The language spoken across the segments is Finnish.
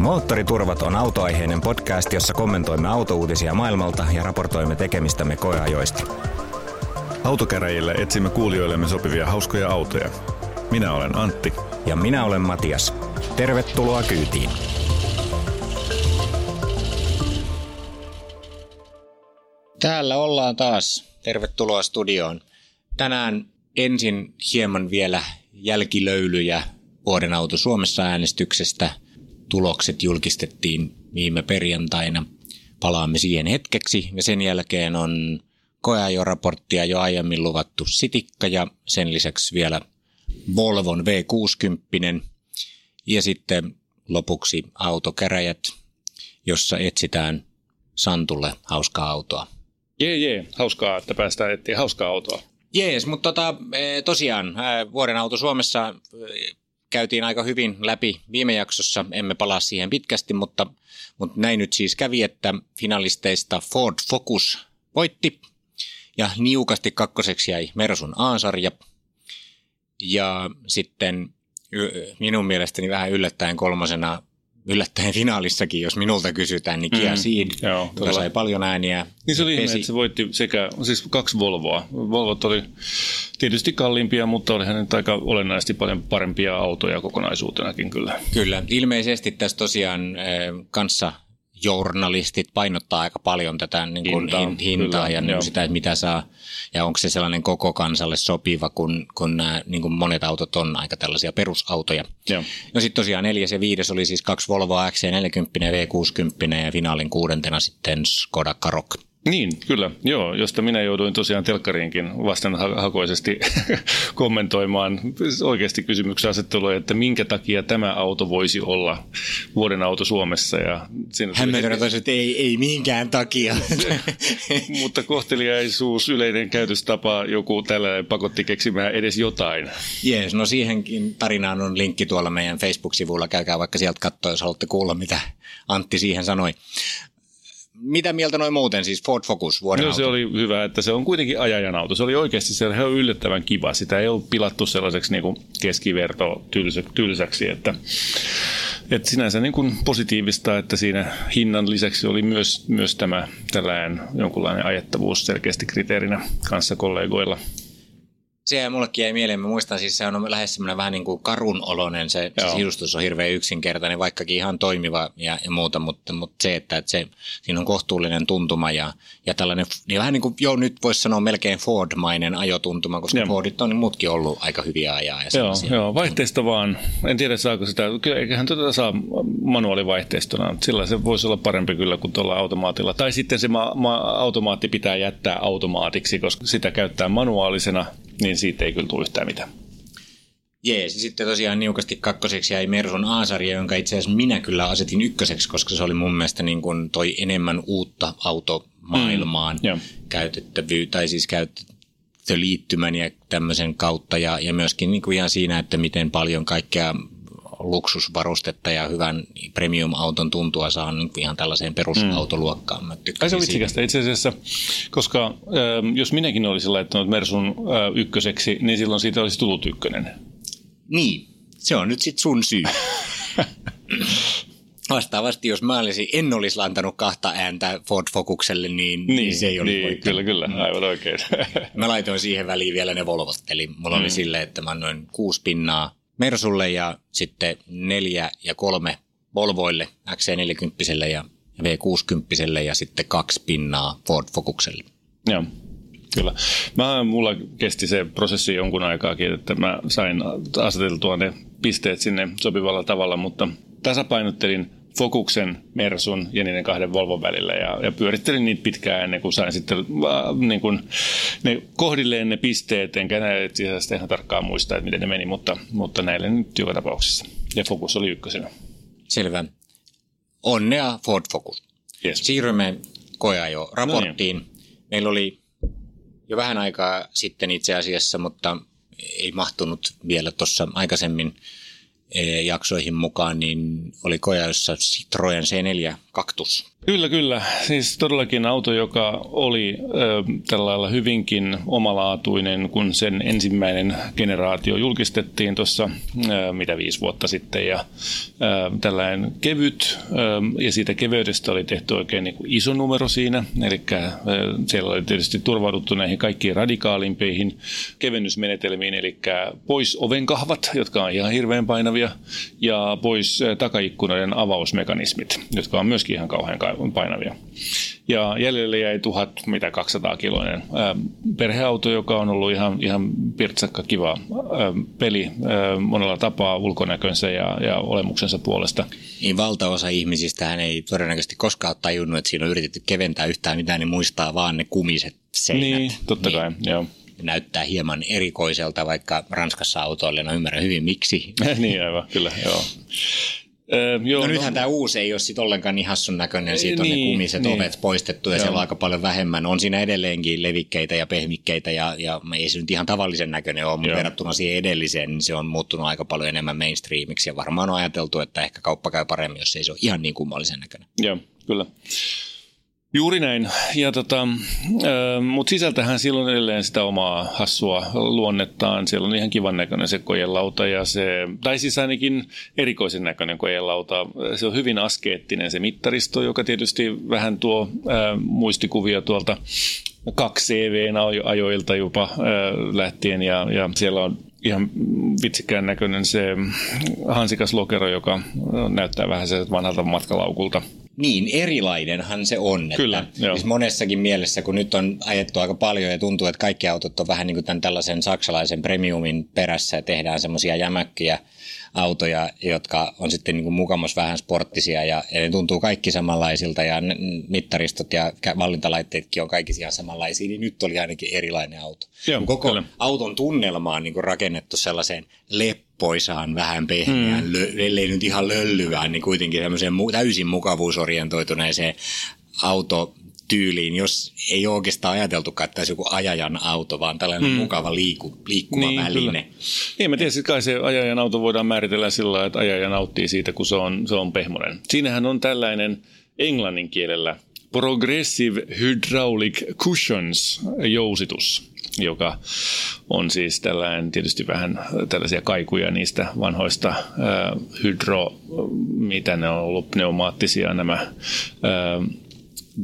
Moottoriturvat on autoaiheinen podcast, jossa kommentoimme autouutisia maailmalta ja raportoimme tekemistämme koeajoista. Autokäräjillä etsimme kuulijoillemme sopivia hauskoja autoja. Minä olen Antti. Ja minä olen Matias. Tervetuloa kyytiin. Täällä ollaan taas. Tervetuloa studioon. Tänään ensin hieman vielä jälkilöylyjä vuoden auto Suomessa äänestyksestä. Tulokset julkistettiin viime perjantaina. Palaamme siihen hetkeksi ja sen jälkeen on koeajoraporttia jo aiemmin luvattu Sitikka ja sen lisäksi vielä Volvon V60 ja sitten lopuksi autokäräjät, jossa etsitään Santulle hauskaa autoa. Jee, jee. Hauskaa, että päästään etsiä hauskaa autoa. Jees, mutta tota, e, tosiaan e, vuoden auto Suomessa e, käytiin aika hyvin läpi viime jaksossa. Emme palaa siihen pitkästi, mutta, mutta näin nyt siis kävi, että finalisteista Ford Focus voitti ja niukasti kakkoseksi jäi Mersun A-sarja. Ja sitten minun mielestäni vähän yllättäen kolmosena yllättäen finaalissakin, jos minulta kysytään, niin Kia mm, Ceed, joo, sai paljon ääniä. Niin se oli ihme, että se voitti sekä, siis kaksi Volvoa. Volvot oli tietysti kalliimpia, mutta olihan nyt aika olennaisesti paljon parempia autoja kokonaisuutenakin kyllä. Kyllä, ilmeisesti tässä tosiaan äh, kanssa journalistit painottaa aika paljon tätä niin kuin hintaa, hintaa kyllä, ja niin sitä, että mitä saa, ja onko se sellainen koko kansalle sopiva, kun, kun nämä niin kuin monet autot on aika tällaisia perusautoja. Joo. No sitten tosiaan neljäs ja viides oli siis kaksi Volvo XC40 V60 ja finaalin kuudentena sitten Skoda Karoq niin, kyllä. Joo, josta minä jouduin tosiaan telkkariinkin vastenhakoisesti kommentoimaan oikeasti kysymyksen asettelua, että minkä takia tämä auto voisi olla vuoden auto Suomessa. Ja Hän tuli... että ei, ei minkään takia. Mutta kohteliaisuus, yleinen käytöstapa, joku tällä pakotti keksimään edes jotain. Jees, no siihenkin tarinaan on linkki tuolla meidän Facebook-sivulla. Käykää vaikka sieltä katsoa, jos haluatte kuulla, mitä Antti siihen sanoi mitä mieltä noin muuten, siis Ford Focus vuoden no, auto? se oli hyvä, että se on kuitenkin ajajan auto. Se oli oikeasti se oli yllättävän kiva. Sitä ei ollut pilattu sellaiseksi niin keskiverto tylsä, tylsäksi, että että sinänsä niin kuin positiivista, että siinä hinnan lisäksi oli myös, myös tämä tällainen jonkunlainen ajettavuus selkeästi kriteerinä kanssa kollegoilla se mullekin jäi mieleen. Mä muistan siis se on lähes semmoinen vähän niin kuin karun oloinen. Se, se sisustus on hirveän yksinkertainen, vaikkakin ihan toimiva ja, ja muuta, mutta, mutta se, että, että se, siinä on kohtuullinen tuntuma ja, ja tällainen, niin vähän niin kuin jo nyt voisi sanoa melkein Ford-mainen ajotuntuma, koska joo. Fordit on muutkin ollut aika hyviä ajaa. Ja joo, joo, vaihteista vaan. En tiedä saako sitä, kyllä eiköhän tätä saa manuaalivaihteistona. Sillä se voisi olla parempi kyllä kuin tuolla automaatilla. Tai sitten se ma- ma- automaatti pitää jättää automaatiksi, koska sitä käyttää manuaalisena niin siitä ei kyllä tule yhtään mitään. Jees, sitten tosiaan niukasti kakkoseksi jäi Mersun A-sarja, jonka itse asiassa minä kyllä asetin ykköseksi, koska se oli mun mielestä niin kuin toi enemmän uutta automaailmaan mm, käytettävyyttä, tai siis käyttöliittymän ja tämmöisen kautta, ja, ja myöskin niin kuin ihan siinä, että miten paljon kaikkea luksusvarustetta ja hyvän premium-auton tuntua saa niin ihan tällaiseen perusautoluokkaan. Mä Ai se on itsekästä itse asiassa, koska äh, jos minäkin olisin laittanut Mersun äh, ykköseksi, niin silloin siitä olisi tullut ykkönen. Niin, se on nyt sitten sun syy. Vastaavasti, jos mä olisin, en olisi antanut kahta ääntä Ford Focukselle, niin, niin, niin se ei olisi niin, Kyllä, kyllä, aivan oikein. mä laitoin siihen väliin vielä ne Volvot, eli mulla mm. oli silleen, että mä annoin kuusi pinnaa Mersulle ja sitten neljä ja kolme Volvoille, XC40 ja V60 ja sitten kaksi pinnaa Ford Focukselle. Joo, kyllä. Mä, mulla kesti se prosessi jonkun aikaakin, että mä sain aseteltua ne pisteet sinne sopivalla tavalla, mutta tasapainottelin Fokuksen, Mersun ja niiden kahden Volvon välillä ja, ja pyörittelin niitä pitkään ennen kuin sain sitten äh, niin kuin, ne kohdilleen ne pisteet, enkä näitä ihan tarkkaan muista, että miten ne meni, mutta, mutta näille nyt joka tapauksessa. Ja Focus oli ykkösenä. Selvä. Onnea Ford Focus. Yes. Siirrymme koeajo raporttiin. No niin. Meillä oli jo vähän aikaa sitten itse asiassa, mutta ei mahtunut vielä tuossa aikaisemmin jaksoihin mukaan, niin oli koeajossa Citroen C4 Cactus. Kyllä, kyllä. Siis todellakin auto, joka oli ö, tällä lailla hyvinkin omalaatuinen, kun sen ensimmäinen generaatio julkistettiin tuossa mitä viisi vuotta sitten. Ja ö, tällainen kevyt, ö, ja siitä keveydestä oli tehty oikein niin kuin iso numero siinä. Eli siellä oli tietysti turvauduttu näihin kaikkiin radikaalimpiin kevennysmenetelmiin, eli pois ovenkahvat, jotka on ihan hirveän painavia, ja pois takaikkunoiden avausmekanismit, jotka on myöskin ihan kauhean painavia. Ja jäljelle jäi 1000, mitä 200 kiloinen perheauto, joka on ollut ihan, ihan pirtsakka kiva peli monella tapaa ulkonäkönsä ja, ja olemuksensa puolesta. Niin valtaosa ihmisistä hän ei todennäköisesti koskaan tajunnut, että siinä on yritetty keventää yhtään mitään, niin muistaa vaan ne kumiset seinät. Niin, totta niin. kai, joo näyttää hieman erikoiselta, vaikka Ranskassa autoille, ymmärrän hyvin miksi. niin aivan, kyllä, joo. Öö, joo, no, no nythän tämä uusi ei ole sitten ollenkaan niin hassun näköinen, siitä on niin, ne kumiset niin. ovet poistettu ja joo. siellä on aika paljon vähemmän. On siinä edelleenkin levikkeitä ja pehmikkeitä ja, ja ei se nyt ihan tavallisen näköinen ole, mutta verrattuna siihen edelliseen, niin se on muuttunut aika paljon enemmän mainstreamiksi ja varmaan on ajateltu, että ehkä kauppa käy paremmin, jos ei se ole ihan niin kummallisen näköinen. Joo, kyllä. Juuri näin. Ja tota, mutta sisältähän silloin edelleen sitä omaa hassua luonnettaan. Siellä on ihan kivan näköinen se kojelauta ja se, tai siis ainakin erikoisen näköinen kojelauta. Se on hyvin askeettinen se mittaristo, joka tietysti vähän tuo ää, muistikuvia tuolta kaksi CV-ajoilta jopa ää, lähtien ja, ja siellä on ihan vitsikään näköinen se hansikas lokero, joka näyttää vähän se vanhalta matkalaukulta – niin erilainenhan se on. Kyllä, että, siis monessakin mielessä, kun nyt on ajettu aika paljon ja tuntuu, että kaikki autot on vähän niin kuin tämän tällaisen saksalaisen premiumin perässä ja tehdään semmoisia jämäkkiä autoja, jotka on sitten niin kuin mukamas vähän sporttisia ja, ja ne tuntuu kaikki samanlaisilta ja mittaristot ja vallintalaitteetkin on kaikki ihan samanlaisia, niin nyt oli ainakin erilainen auto. Joo, Koko kyllä. auton tunnelma on niin kuin rakennettu sellaiseen leppoisaan, vähän pehmeään, mm. lö, ellei nyt ihan löllyvään, niin kuitenkin semmoiseen täysin mukavuusorientoituneeseen auto tyyliin, jos ei ole oikeastaan ajateltukaan, että olisi joku ajajan auto, vaan tällainen mm. mukava liiku, liikkuva niin, väline. Kyllä. Niin, mä tiedän, että kai se ajajan auto voidaan määritellä sillä lailla, että ajaja nauttii siitä, kun se on, se on pehmonen. Siinähän on tällainen englannin kielellä Progressive Hydraulic Cushions jousitus joka on siis tällainen tietysti vähän tällaisia kaikuja niistä vanhoista äh, hydro, mitä ne on ollut, pneumaattisia nämä äh,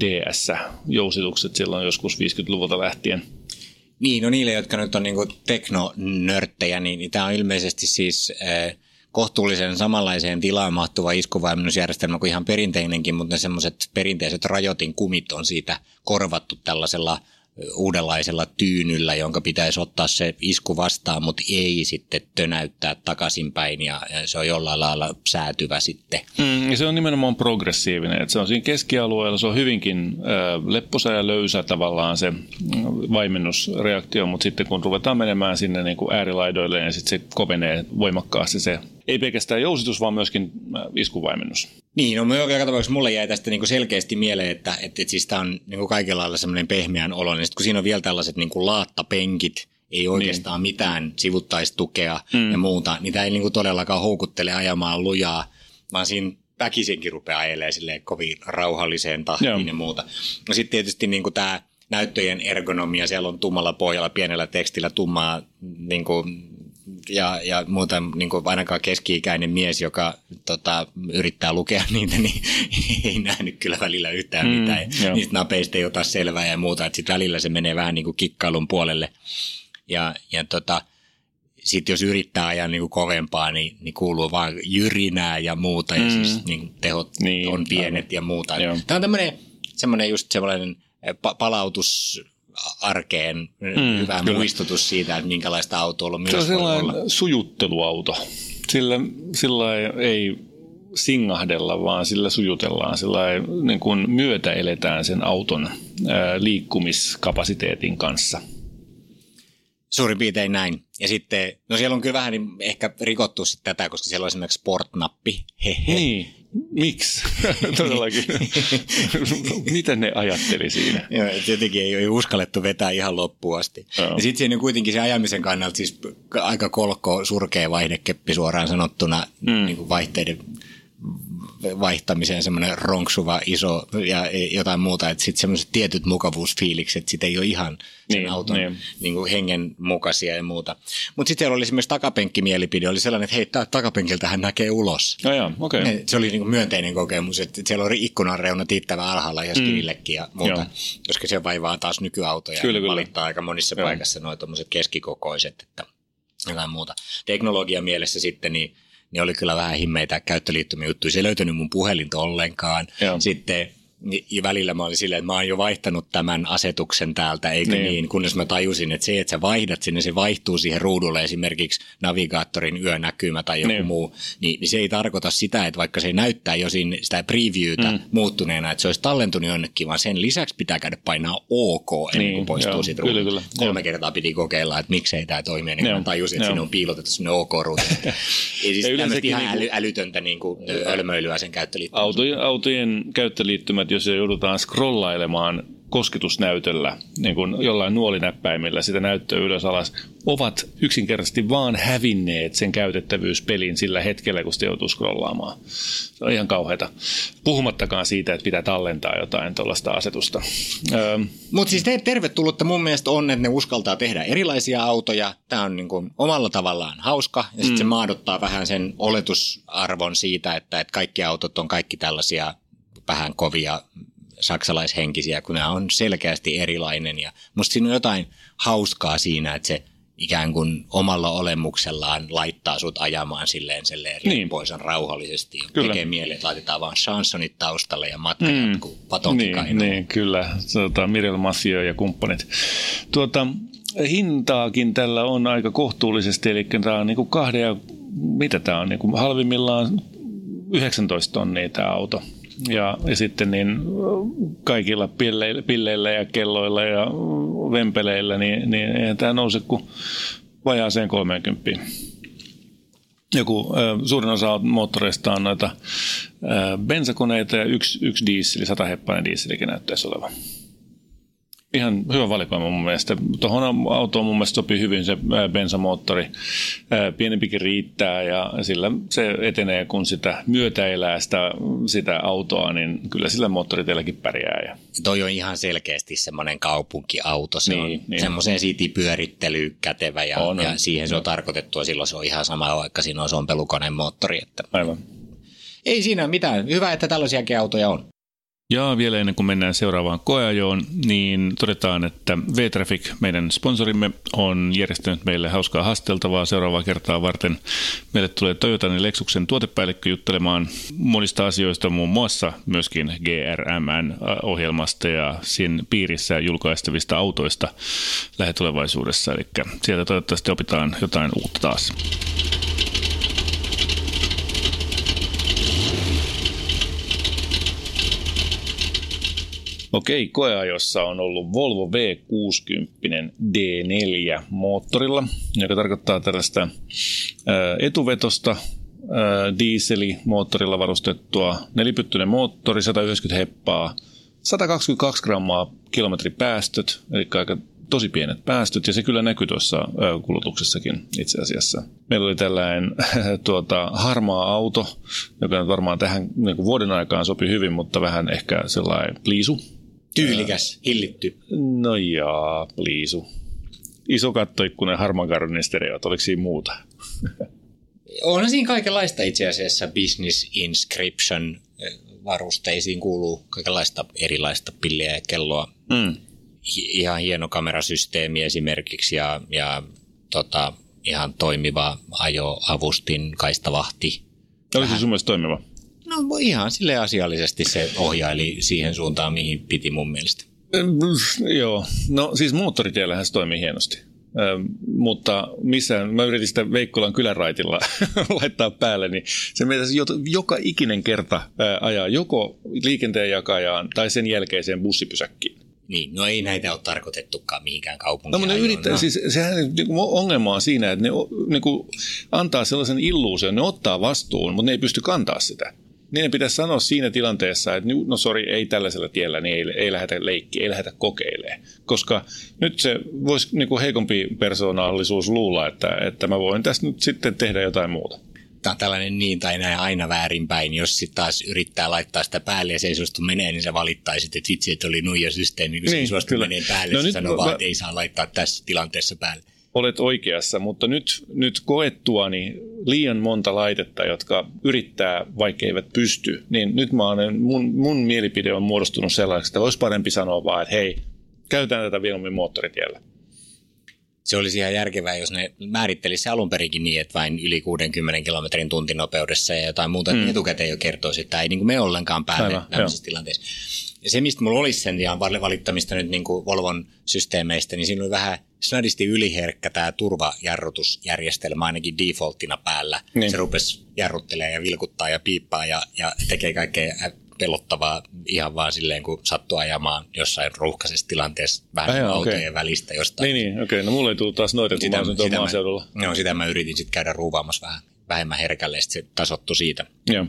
DS-jousitukset silloin joskus 50-luvulta lähtien. Niin, no niille, jotka nyt on niin teknonörttejä, niin, niin tämä on ilmeisesti siis äh, kohtuullisen samanlaiseen tilaan mahtuva iskuvaimennusjärjestelmä kuin ihan perinteinenkin, mutta ne semmoiset perinteiset rajoitin kumit on siitä korvattu tällaisella – uudenlaisella tyynyllä, jonka pitäisi ottaa se isku vastaan, mutta ei sitten tönäyttää takaisinpäin ja se on jollain lailla säätyvä sitten. Mm, ja se on nimenomaan progressiivinen, että se on siinä keskialueella, se on hyvinkin äh, lepposa ja löysä tavallaan se vaimennusreaktio, mutta sitten kun ruvetaan menemään sinne niin kuin äärilaidoille, niin sitten se kovenee voimakkaasti se ei pelkästään jousitus, vaan myöskin iskuvaimennus. Niin, no joka tapauksessa mulle jäi tästä niin kuin selkeästi mieleen, että, että, että siis tämä on niin kuin kaikilla lailla semmoinen pehmeän olo. Niin kun siinä on vielä tällaiset niin kuin laattapenkit, ei niin. oikeastaan niin. mitään sivuttaistukea mm. ja muuta, niin tämä ei niin kuin todellakaan houkuttele ajamaan lujaa, vaan siinä väkisinkin rupeaa ajelemaan silleen kovin rauhalliseen tahtiin Joo. ja muuta. No sitten tietysti niin kuin tämä näyttöjen ergonomia, siellä on tummalla pohjalla pienellä tekstillä tummaa niin kuin ja, ja muuta niin kuin ainakaan keski-ikäinen mies, joka tota, yrittää lukea niitä, niin ei nähnyt kyllä välillä yhtään mm, mitään. Jo. Niistä napeista ei ota selvää ja muuta, että sitten välillä se menee vähän niin kuin kikkailun puolelle. Ja, ja tota, sitten jos yrittää ajaa niin kuin kovempaa, niin, niin kuuluu vaan jyrinää ja muuta, mm. ja siis niin tehot niin, on pienet aivan. ja muuta. Joo. Tämä on tämmöinen semmoinen just semmoinen palautus arkeen mm, hyvä kyllä. muistutus siitä, että minkälaista autoa myös Se on sellainen olla. sujutteluauto. Sillä, sillä ei singahdella, vaan sillä sujutellaan, sillä niin kuin myötä eletään sen auton ää, liikkumiskapasiteetin kanssa. Suurin piirtein näin. Ja sitten, no siellä on kyllä vähän niin ehkä rikottu sitten tätä, koska siellä on esimerkiksi sportnappi, hehe. Niin, Miksi? Todellakin. Miten ne ajatteli siinä? Joo, jotenkin ei, ei uskallettu vetää ihan loppuun asti. Joo. Ja sitten siinä kuitenkin se ajamisen kannalta siis aika kolkko surkea vaihdekeppi suoraan sanottuna mm. niin kuin vaihteiden vaihtamiseen semmoinen ronksuva iso ja jotain muuta, että sitten semmoiset tietyt mukavuusfiilikset sitten ei ole ihan sen Niin, auton niin. niin kuin hengen mukaisia ja muuta. Mutta sitten siellä oli esimerkiksi takapenkkimielipide, oli sellainen, että hei, tää takapenkiltä hän näkee ulos. No joo, okei. Okay. Se oli niin myönteinen kokemus, että siellä oli ikkunan reuna tiittävä alhaalla ja skidillekin ja muuta, Joo. koska se vaivaa taas nykyautoja. Kyllä, kyllä. Valittaa aika monissa Joo. paikassa noin tuommoiset keskikokoiset, että jotain muuta. Teknologian mielessä sitten niin, niin oli kyllä vähän himmeitä käyttöliittymiä juttuja. Se ei löytynyt mun puhelinta ollenkaan. Joo. Sitten ja välillä mä olin silleen, että mä oon jo vaihtanut tämän asetuksen täältä, eikö Niin. niin. niin, kunnes mä tajusin, että se, että sä vaihdat sinne, se vaihtuu siihen ruudulle esimerkiksi navigaattorin yönäkymä tai joku Niin. niin. muu, niin, niin se ei tarkoita sitä, että vaikka se näyttää jo siinä sitä previewtä mm. muuttuneena, että se olisi tallentunut jonnekin, vaan sen lisäksi pitää käydä painaa OK ennen Niin, kuin poistuu joo, siitä kyllä, ruudulta. kyllä, Kolme joo. kertaa piti kokeilla, että miksei tämä toimi, kuin Joo, mä tajusin, että joo. siinä on piilotettu sinne OK-ruutu. ja siis Ja ihan niinku- äly, älytöntä niin kuin, ölmöilyä sen käyttöliittymän. Autojen, autojen käyttöliittymät, jos joudutaan scrollailemaan kosketusnäytöllä, niin kuin jollain nuolinäppäimillä sitä näyttöä ylös alas, ovat yksinkertaisesti vaan hävinneet sen käytettävyyspelin sillä hetkellä, kun sitä joutuu scrollaamaan. Se on ihan kauheata. Puhumattakaan siitä, että pitää tallentaa jotain tuollaista asetusta. Öö, Mutta siis te- tervetullutta mun mielestä on, että ne uskaltaa tehdä erilaisia autoja. Tämä on niin kuin omalla tavallaan hauska ja sitten mm. se maadottaa vähän sen oletusarvon siitä, että, että kaikki autot on kaikki tällaisia vähän kovia saksalaishenkisiä, kun nämä on selkeästi erilainen ja musta siinä on jotain hauskaa siinä, että se ikään kuin omalla olemuksellaan laittaa sut ajamaan silleen, silleen Niin. rauhallisesti. Kyllä. Tekee mieli, että laitetaan vaan chansonit taustalle ja matka mm. jatkuu patonkin niin, niin, kyllä. Tota, Mirel Maffio ja kumppanit. Tuota, hintaakin tällä on aika kohtuullisesti, eli tämä on niinku kahden ja, mitä tämä on, niinku halvimmillaan 19 tonnia tämä auto. Ja, ja sitten niin kaikilla pilleillä, pilleillä ja kelloilla ja vempeleillä, niin, niin eihän tämä nouse kuin vajaaseen 30. Joku, suurin osa moottoreista on noita bensakoneita ja yksi, yksi dieseli, sataheppainen dieselikin näyttäisi olevan. Ihan hyvä valikoima mun mielestä. Tuohon autoon mun mielestä sopii hyvin se bensamoottori. Pienempikin riittää ja sillä se etenee, kun sitä myötäilää sitä, sitä autoa, niin kyllä sillä moottoriteilläkin pärjää. Ja toi on ihan selkeästi semmoinen kaupunkiauto. Se Niin, on niin. semmoiseen city-pyörittelyyn kätevä ja, On, on. ja siihen se on tarkoitettu. Ja silloin se on ihan sama, vaikka siinä on sompelukoneen moottori. Että aivan. ei siinä mitään. Hyvä, että tällaisiakin autoja on. Ja vielä ennen kuin mennään seuraavaan koeajoon, niin todetaan, että V-Traffic, meidän sponsorimme, on järjestänyt meille hauskaa haasteltavaa seuraavaa kertaa varten. Meille tulee Toyotan ja Lexuksen tuotepäällikkö juttelemaan monista asioista, muun muassa myöskin GRMN-ohjelmasta ja sen piirissä julkaistavista autoista lähitulevaisuudessa. Eli sieltä toivottavasti opitaan jotain uutta taas. Okei, koeajossa on ollut Volvo V60 D4 moottorilla, joka tarkoittaa tällaista etuvetosta dieselimoottorilla varustettua nelipyttyinen moottori, 190 heppaa, 122 grammaa kilometripäästöt, eli aika tosi pienet päästöt, ja se kyllä näkyy tuossa kulutuksessakin itse asiassa. Meillä oli tällainen tuota, harmaa auto, joka nyt varmaan tähän niin vuoden aikaan sopi hyvin, mutta vähän ehkä sellainen pliisu, Tyylikäs, hillitty. No jaa, pliisu. Iso kattoikkunen, harmakarvinen stereot, oliko siinä muuta? Onhan siinä kaikenlaista itse asiassa business inscription eh, varusteisiin kuuluu kaikenlaista erilaista pilliä ja kelloa. Mm. Hi- ihan hieno kamerasysteemi esimerkiksi ja, ja tota, ihan toimiva ajoavustin kaistavahti. Oliko se sun mielestä toimiva? No ihan sille asiallisesti se ohjaili siihen suuntaan, mihin piti mun mielestä. Joo, no siis moottoritiellähän se toimii hienosti. Ö, mutta missään, mä yritin sitä Veikkolan kylänraitilla laittaa päälle, niin se meitä jo, joka ikinen kerta ajaa joko liikenteen jakajaan tai sen jälkeiseen bussipysäkkiin. Niin, no ei näitä ole tarkoitettukaan mihinkään No, kaupunkiin. mutta ne yrittää, siis sehän niin kuin ongelma on siinä, että ne niin kuin antaa sellaisen illuusion, ne ottaa vastuun, mutta ne ei pysty kantaa sitä. Niin pitäisi sanoa siinä tilanteessa, että no sori, ei tällaisella tiellä, niin ei, ei lähdetä leikkiä, ei lähdetä kokeilemaan. Koska nyt se voisi niin kuin heikompi persoonallisuus luulla, että, että mä voin tässä nyt sitten tehdä jotain muuta tämä on tällainen niin tai näin aina väärinpäin. Jos sitten taas yrittää laittaa sitä päälle ja se ei suostu menee, niin sä valittaisit, että vitsi, että oli nuija systeemi, kun niin, se ei suostu menee päälle. No se sanoo vaan, että ei saa laittaa tässä tilanteessa päälle. Olet oikeassa, mutta nyt, nyt koettuani liian monta laitetta, jotka yrittää, vaikka eivät pysty, niin nyt mä olen, mun, mun mielipide on muodostunut sellaiseksi, että olisi parempi sanoa vaan, että hei, käytetään tätä mieluummin moottoritiellä se olisi ihan järkevää, jos ne määrittelisi alun perinkin niin, että vain yli 60 kilometrin tuntinopeudessa ja jotain muuta, mm. etukäteen jo kertoisi, että ei niin kuin me ollenkaan päälle Aivan, tämmöisessä jo. tilanteessa. Ja se, mistä mulla olisi sen ihan valittamista nyt niin kuin Volvon systeemeistä, niin siinä oli vähän snadisti yliherkkä tämä turvajarrutusjärjestelmä ainakin defaulttina päällä. Niin. Se rupesi jarruttelemaan ja vilkuttaa ja piippaa ja, ja tekee kaikkea pelottavaa ihan vaan silleen, kun sattuu ajamaan jossain ruuhkaisessa tilanteessa vähän Ai, autojen okay. välistä jostain. Niin, niin okei. Okay. No mulla ei tullut taas noita, kun mä maaseudulla. Mä, no, sitä mä yritin sitten käydä ruuvaamassa vähän vähemmän herkälle, se tasottu siitä. Joo.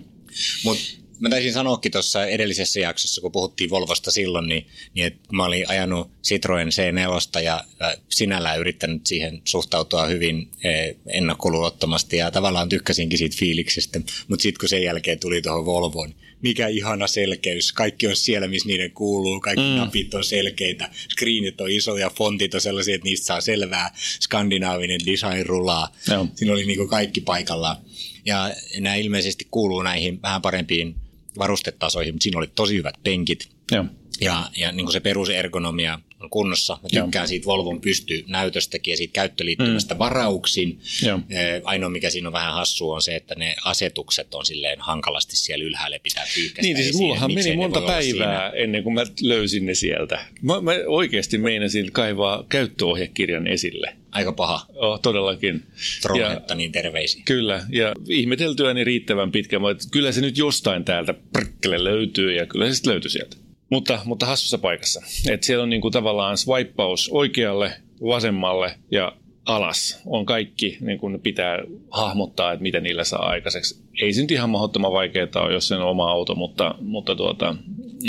Mutta mä taisin sanoakin tuossa edellisessä jaksossa, kun puhuttiin Volvosta silloin, niin, niin että mä olin ajanut Citroen C4 ja sinällään yrittänyt siihen suhtautua hyvin e, ennakkoluulottomasti ja tavallaan tykkäsinkin siitä fiiliksestä. Mutta sitten kun sen jälkeen tuli tuohon Volvoon, niin mikä ihana selkeys. Kaikki on siellä, missä niiden kuuluu. Kaikki mm. napit on selkeitä. Screenit on isoja, fontit on sellaisia, että niistä saa selvää. Skandinaavinen design rulaa. Joo. Siinä oli niin kuin kaikki paikallaan. Ja nämä ilmeisesti kuuluu näihin vähän parempiin varustetasoihin, mutta siinä oli tosi hyvät penkit. Joo. Ja, ja niin kuin se perusergonomia on kunnossa. Mä tykkään Joo. siitä Volvon pystynäytöstäkin ja siitä käyttöliittymästä mm. varauksin. Joo. Ainoa, mikä siinä on vähän hassu, on se, että ne asetukset on silleen hankalasti siellä ylhäällä pitää pyykästä. Niin, siis mullahan meni monta päivää ennen kuin mä löysin ne sieltä. Mä, mä oikeasti meinasin kaivaa käyttöohjekirjan esille. Aika paha. Oh, todellakin. Trolletta, niin terveisiä. Kyllä, ja ihmeteltyäni riittävän pitkä, mutta kyllä se nyt jostain täältä prkkele löytyy, ja kyllä se sitten löytyi sieltä. Mutta, mutta hassussa paikassa. Et siellä on niinku tavallaan swipeaus oikealle, vasemmalle ja alas on kaikki, niin kuin pitää hahmottaa, että mitä niillä saa aikaiseksi. Ei se nyt ihan mahdottoman vaikeaa ole, jos se on oma auto, mutta, mutta tuota,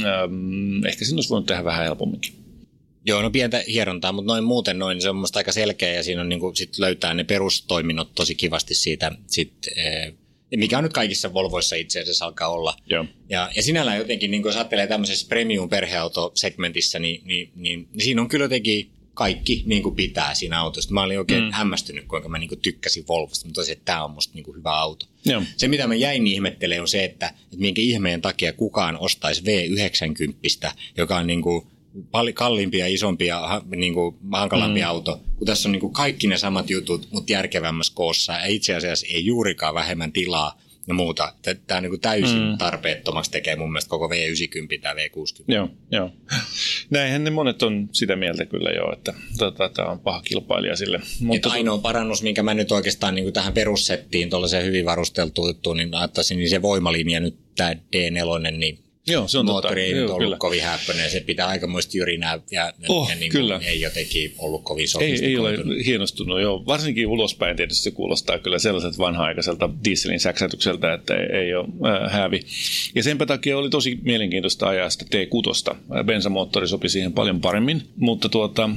ähm, ehkä sen olisi voinut tehdä vähän helpomminkin. Joo, no pientä hierontaa, mutta noin muuten noin, se on musta aika selkeä ja siinä on niin kuin, sit löytää ne perustoiminnot tosi kivasti siitä sit, äh, mikä on nyt kaikissa Volvoissa itse asiassa alkaa olla. Joo. Ja, ja sinällään jotenkin, niin kun jos ajattelee tämmöisessä premium-perheautosegmentissä, niin, niin, niin, niin siinä on kyllä jotenkin kaikki niin kuin pitää siinä autossa. Mä olin oikein mm. hämmästynyt, kuinka mä niin kuin tykkäsin Volvosta, mutta tosi, että tämä on musta niin kuin hyvä auto. Joo. Se, mitä mä jäin ihmettelemään, on se, että, että minkä ihmeen takia kukaan ostaisi V90, joka on niin kuin paljon kalliimpia, isompia, niin kuin hankalampi mm. auto, kun tässä on niin kuin kaikki ne samat jutut, mutta järkevämmässä koossa ja itse asiassa ei juurikaan vähemmän tilaa ja muuta. Tämä niin kuin täysin mm. tarpeettomaksi tekee mun mielestä koko V90 tai V60. Joo, joo. Näinhän ne monet on sitä mieltä kyllä jo, että tota, tämä on paha kilpailija sille. Mutta ainoa parannus, minkä mä nyt oikeastaan niin kuin tähän perussettiin, tuollaiseen hyvin varusteltuun juttuun, niin ajattaisin, niin se voimalinja nyt tämä D4, niin Joo, se on moottori totta. ei ollut kyllä. kovin häppöinen. Se pitää aikamoisesti jyrinää ja, oh, ja niin kyllä. ei jotenkin ollut kovin ei, ei ole hienostunut, joo. Varsinkin ulospäin tietysti se kuulostaa kyllä sellaiset vanha-aikaiselta dieselin säksätykseltä, että ei, ei ole äh, häävi. Ja senpä takia oli tosi mielenkiintoista ajaa sitä T6. Bensamoottori sopi siihen paljon paremmin, mutta tuota,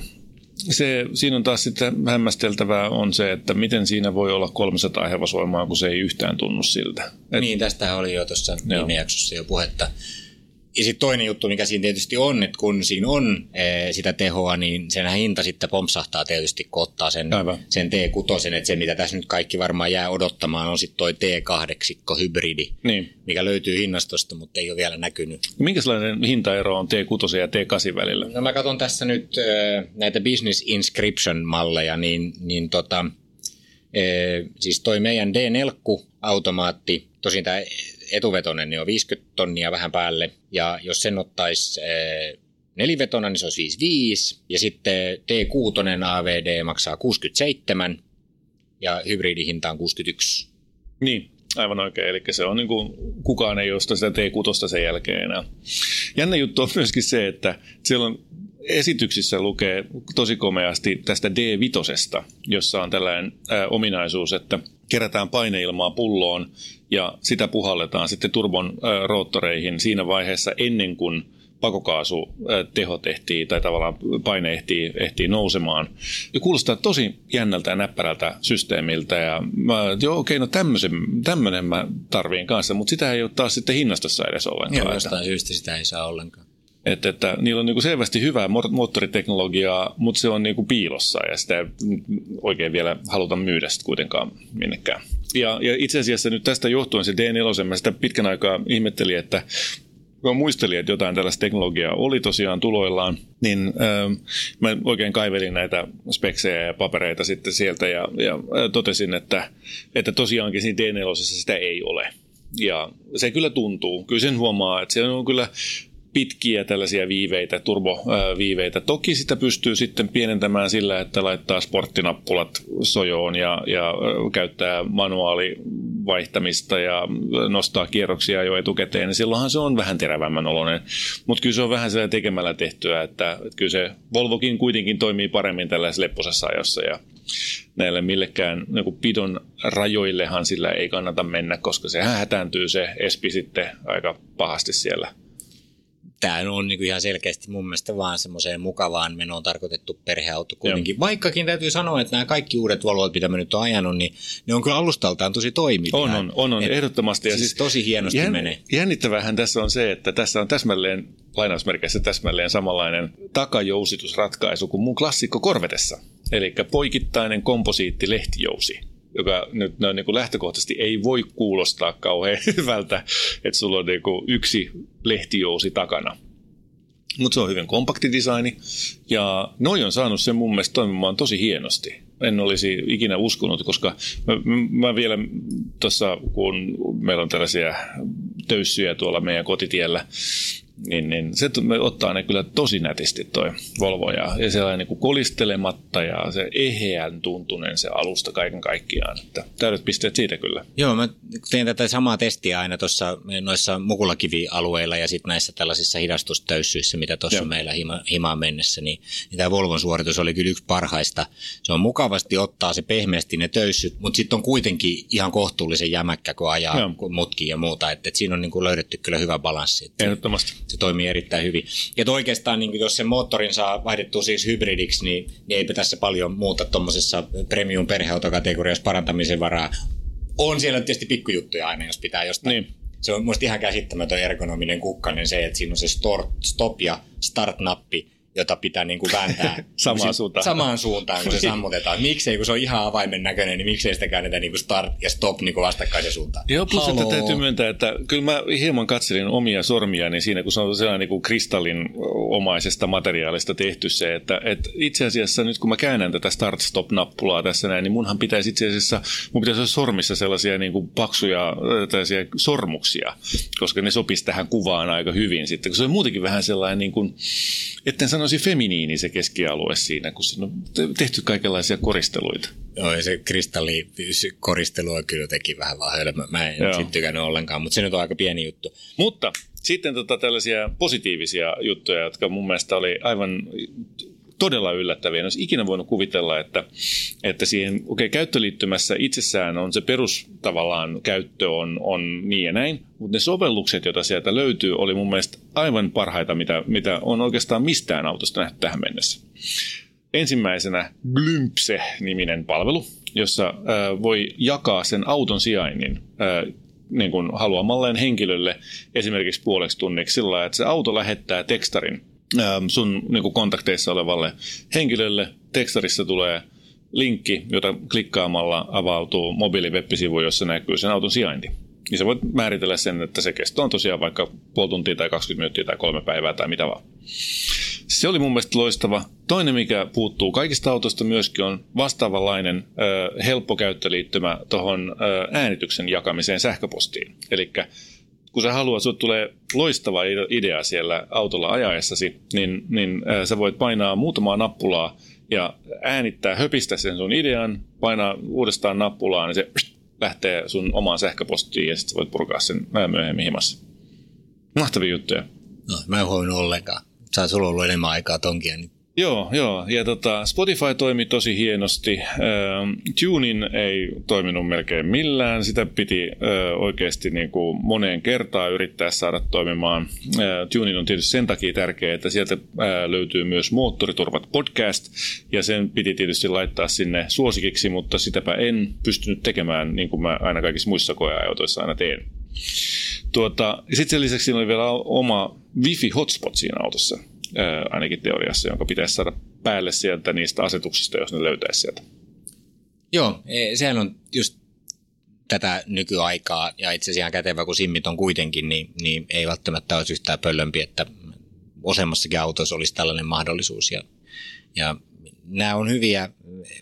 se, siinä on taas sitten hämmästeltävää on se, että miten siinä voi olla 300 hevosvoimaa, kun se ei yhtään tunnu siltä. Et, niin, tästä oli jo tuossa viime jaksossa jo puhetta. Ja sitten toinen juttu, mikä siinä tietysti on, että kun siinä on e, sitä tehoa, niin sen hinta sitten pompsahtaa tietysti, kun ottaa sen, sen T6, että se mitä tässä nyt kaikki varmaan jää odottamaan on sitten toi T8 hybridi, niin. mikä löytyy hinnastosta, mutta ei ole vielä näkynyt. Minkälainen hintaero on T6 ja T8 välillä? No mä katson tässä nyt e, näitä Business Inscription-malleja, niin, niin tota, e, siis toi meidän D4-automaatti, tosin tämä etuvetonen niin on 50 tonnia vähän päälle, ja jos sen ottaisi eh, nelivetona, niin se olisi 55, ja sitten T6 AVD maksaa 67, ja hybridihinta on 61. Niin, aivan oikein. Eli se on niin kuin, kukaan ei osta sitä T6 sen jälkeen enää. Jännä juttu on myöskin se, että siellä on esityksissä lukee tosi komeasti tästä D5, jossa on tällainen ää, ominaisuus, että kerätään paineilmaa pulloon ja sitä puhalletaan sitten turbon roottoreihin siinä vaiheessa ennen kuin pakokaasuteho tehtiin tai tavallaan paine ehtii, ehtii nousemaan. Ja kuulostaa tosi jännältä ja näppärältä systeemiltä ja mä, joo okei, no tämmöinen mä tarviin kanssa, mutta sitä ei ole taas sitten hinnastossa edes ollenkaan. Joo, jostain syystä sitä ei saa ollenkaan. Että, että niillä on niin selvästi hyvää moottoriteknologiaa, mutta se on niin piilossa ja sitä ei oikein vielä haluta myydä sitten kuitenkaan minnekään. Ja, ja itse asiassa nyt tästä johtuen se D4, mä sitä pitkän aikaa ihmettelin, että kun muistelin, että jotain tällaista teknologiaa oli tosiaan tuloillaan, niin äh, mä oikein kaivelin näitä speksejä ja papereita sitten sieltä ja, ja totesin, että, että tosiaankin siinä D4 sitä ei ole. Ja se kyllä tuntuu. Kyllä sen huomaa, että se on kyllä pitkiä tällaisia viiveitä, turboviiveitä. Toki sitä pystyy sitten pienentämään sillä, että laittaa sporttinappulat sojoon ja, ja käyttää manuaalivaihtamista ja nostaa kierroksia jo etukäteen, niin silloinhan se on vähän terävämmän oloinen. Mutta kyllä se on vähän siellä tekemällä tehtyä, että, että kyllä se Volvokin kuitenkin toimii paremmin tällaisessa lepposessa ajossa ja näille millekään niin pidon rajoillehan sillä ei kannata mennä, koska se hätääntyy se espi sitten aika pahasti siellä tämä on niin ihan selkeästi mun mielestä vaan semmoiseen mukavaan menoon tarkoitettu perheauto kuitenkin. Joo. Vaikkakin täytyy sanoa, että nämä kaikki uudet Volvot, mitä mä nyt oon ajanut, niin ne on kyllä alustaltaan tosi toimivia. On, on, on, on ehdottomasti. Ja siis, siis tosi hienosti jänn, menee. Jännittävähän tässä on se, että tässä on täsmälleen, lainausmerkeissä täsmälleen samanlainen takajousitusratkaisu kuin mun klassikko Korvetessa. Eli poikittainen komposiitti lehtijousi joka nyt no, niin kuin lähtökohtaisesti ei voi kuulostaa kauhean hyvältä, että sulla on niin kuin yksi lehtijousi takana. Mutta se on hyvin kompakti designi ja noi on saanut sen mun mielestä toimimaan tosi hienosti. En olisi ikinä uskonut, koska mä, mä vielä tuossa, kun meillä on tällaisia töyssyjä tuolla meidän kotitiellä, niin, niin se ottaa ne kyllä tosi nätisti toi Volvo ja, ja sellainen niin kuin kolistelematta ja se eheän tuntunen se alusta kaiken kaikkiaan. Että täydet pisteet siitä kyllä. Joo, mä teen tätä samaa testiä aina tuossa noissa mukulakivialueilla ja sitten näissä tällaisissa hidastustöyssyissä, mitä tuossa meillä hima, himaan mennessä, niin, niin tämä Volvon suoritus oli kyllä yksi parhaista. Se on mukavasti ottaa se pehmeästi ne töyssyt, mutta sitten on kuitenkin ihan kohtuullisen jämäkkä, kun ajaa Joo. mutkia ja muuta. Että et siinä on niin kuin löydetty kyllä hyvä balanssi. Ehdottomasti se toimii erittäin hyvin. Ja oikeastaan, niin jos sen moottorin saa vaihdettua siis hybridiksi, niin, niin eipä tässä paljon muuta tuommoisessa premium perheautokategoriassa parantamisen varaa. On siellä tietysti pikkujuttuja aina, jos pitää jostain. Niin. Se on musta ihan käsittämätön ergonominen kukkanen se, että siinä on se stop ja start-nappi, jota pitää niin kuin vääntää samaan, suuntaan. samaan suuntaan, kun se sammutetaan. Miksei, kun se on ihan avaimen näköinen, niin miksei sitä käännetä niin kuin start ja stop niin kuin vastakkaisen suuntaan. Joo, plus Haloo. että täytyy myöntää, että kyllä mä hieman katselin omia sormia, niin siinä kun se on sellainen niin kuin kristallin omaisesta materiaalista tehty se, että, että itse asiassa nyt kun mä käännän tätä start-stop-nappulaa tässä näin, niin munhan pitäisi itse asiassa, mun pitäisi olla sormissa sellaisia niin kuin paksuja tällaisia sormuksia, koska ne sopisi tähän kuvaan aika hyvin sitten, kun se on muutenkin vähän sellainen niin kuin, etten sanoisi feminiini se keskialue siinä, kun siinä on tehty kaikenlaisia koristeluita. Joo, ja se kristallikoristelu on kyllä teki vähän vaan hölmö. Mä en sitten tykännyt ollenkaan, mutta se nyt on aika pieni juttu. Mutta sitten tota tällaisia positiivisia juttuja, jotka mun mielestä oli aivan todella yllättäviä. En olisi ikinä voinut kuvitella, että, että siihen okay, käyttöliittymässä itsessään on se perus tavallaan käyttö on, on niin ja näin, mutta ne sovellukset, joita sieltä löytyy, oli mun mielestä aivan parhaita, mitä, mitä on oikeastaan mistään autosta nähty tähän mennessä. Ensimmäisenä Glympse-niminen palvelu, jossa äh, voi jakaa sen auton sijainnin äh, niin kuin haluamalleen henkilölle esimerkiksi puoleksi tunniksi sillä että se auto lähettää tekstarin sun niin kuin kontakteissa olevalle henkilölle. Tekstarissa tulee linkki, jota klikkaamalla avautuu mobiiliweb-sivu, jossa näkyy sen auton sijainti. Ja sä voit määritellä sen, että se kesto on tosiaan vaikka puoli tuntia tai 20 minuuttia tai kolme päivää tai mitä vaan. Se oli mun mielestä loistava. Toinen, mikä puuttuu kaikista autoista myöskin, on vastaavanlainen ö, helppo käyttöliittymä tuohon äänityksen jakamiseen sähköpostiin. Eli kun sä haluat, sut tulee loistava idea siellä autolla ajaessasi, niin, niin äh, sä voit painaa muutamaa nappulaa ja äänittää, höpistä sen sun idean, painaa uudestaan nappulaa, niin se pst, lähtee sun omaan sähköpostiin ja sitten voit purkaa sen myöhemmin himassa. Mahtavia juttuja. No, mä en huomannut ollenkaan. Sä sulla ollut enemmän aikaa tonkia, niin Joo, joo. Ja tota, Spotify toimi tosi hienosti. Äh, Tunin ei toiminut melkein millään. Sitä piti äh, oikeasti niin kuin moneen kertaan yrittää saada toimimaan. Äh, Tunin on tietysti sen takia tärkeä, että sieltä äh, löytyy myös Moottoriturvat podcast, ja sen piti tietysti laittaa sinne suosikiksi, mutta sitäpä en pystynyt tekemään niin kuin mä aina kaikissa muissa koeajoitoissa aina teen. Tuota, Sitten sen lisäksi siinä oli vielä oma wifi-hotspot siinä autossa ainakin teoriassa, jonka pitäisi saada päälle sieltä niistä asetuksista, jos ne löytäisi sieltä. Joo, e, sehän on just tätä nykyaikaa, ja itse asiassa ihan kätevä, kun simmit on kuitenkin, niin, niin ei välttämättä olisi yhtään pöllömpi, että useammassakin autossa olisi tällainen mahdollisuus. Ja, ja nämä on hyviä,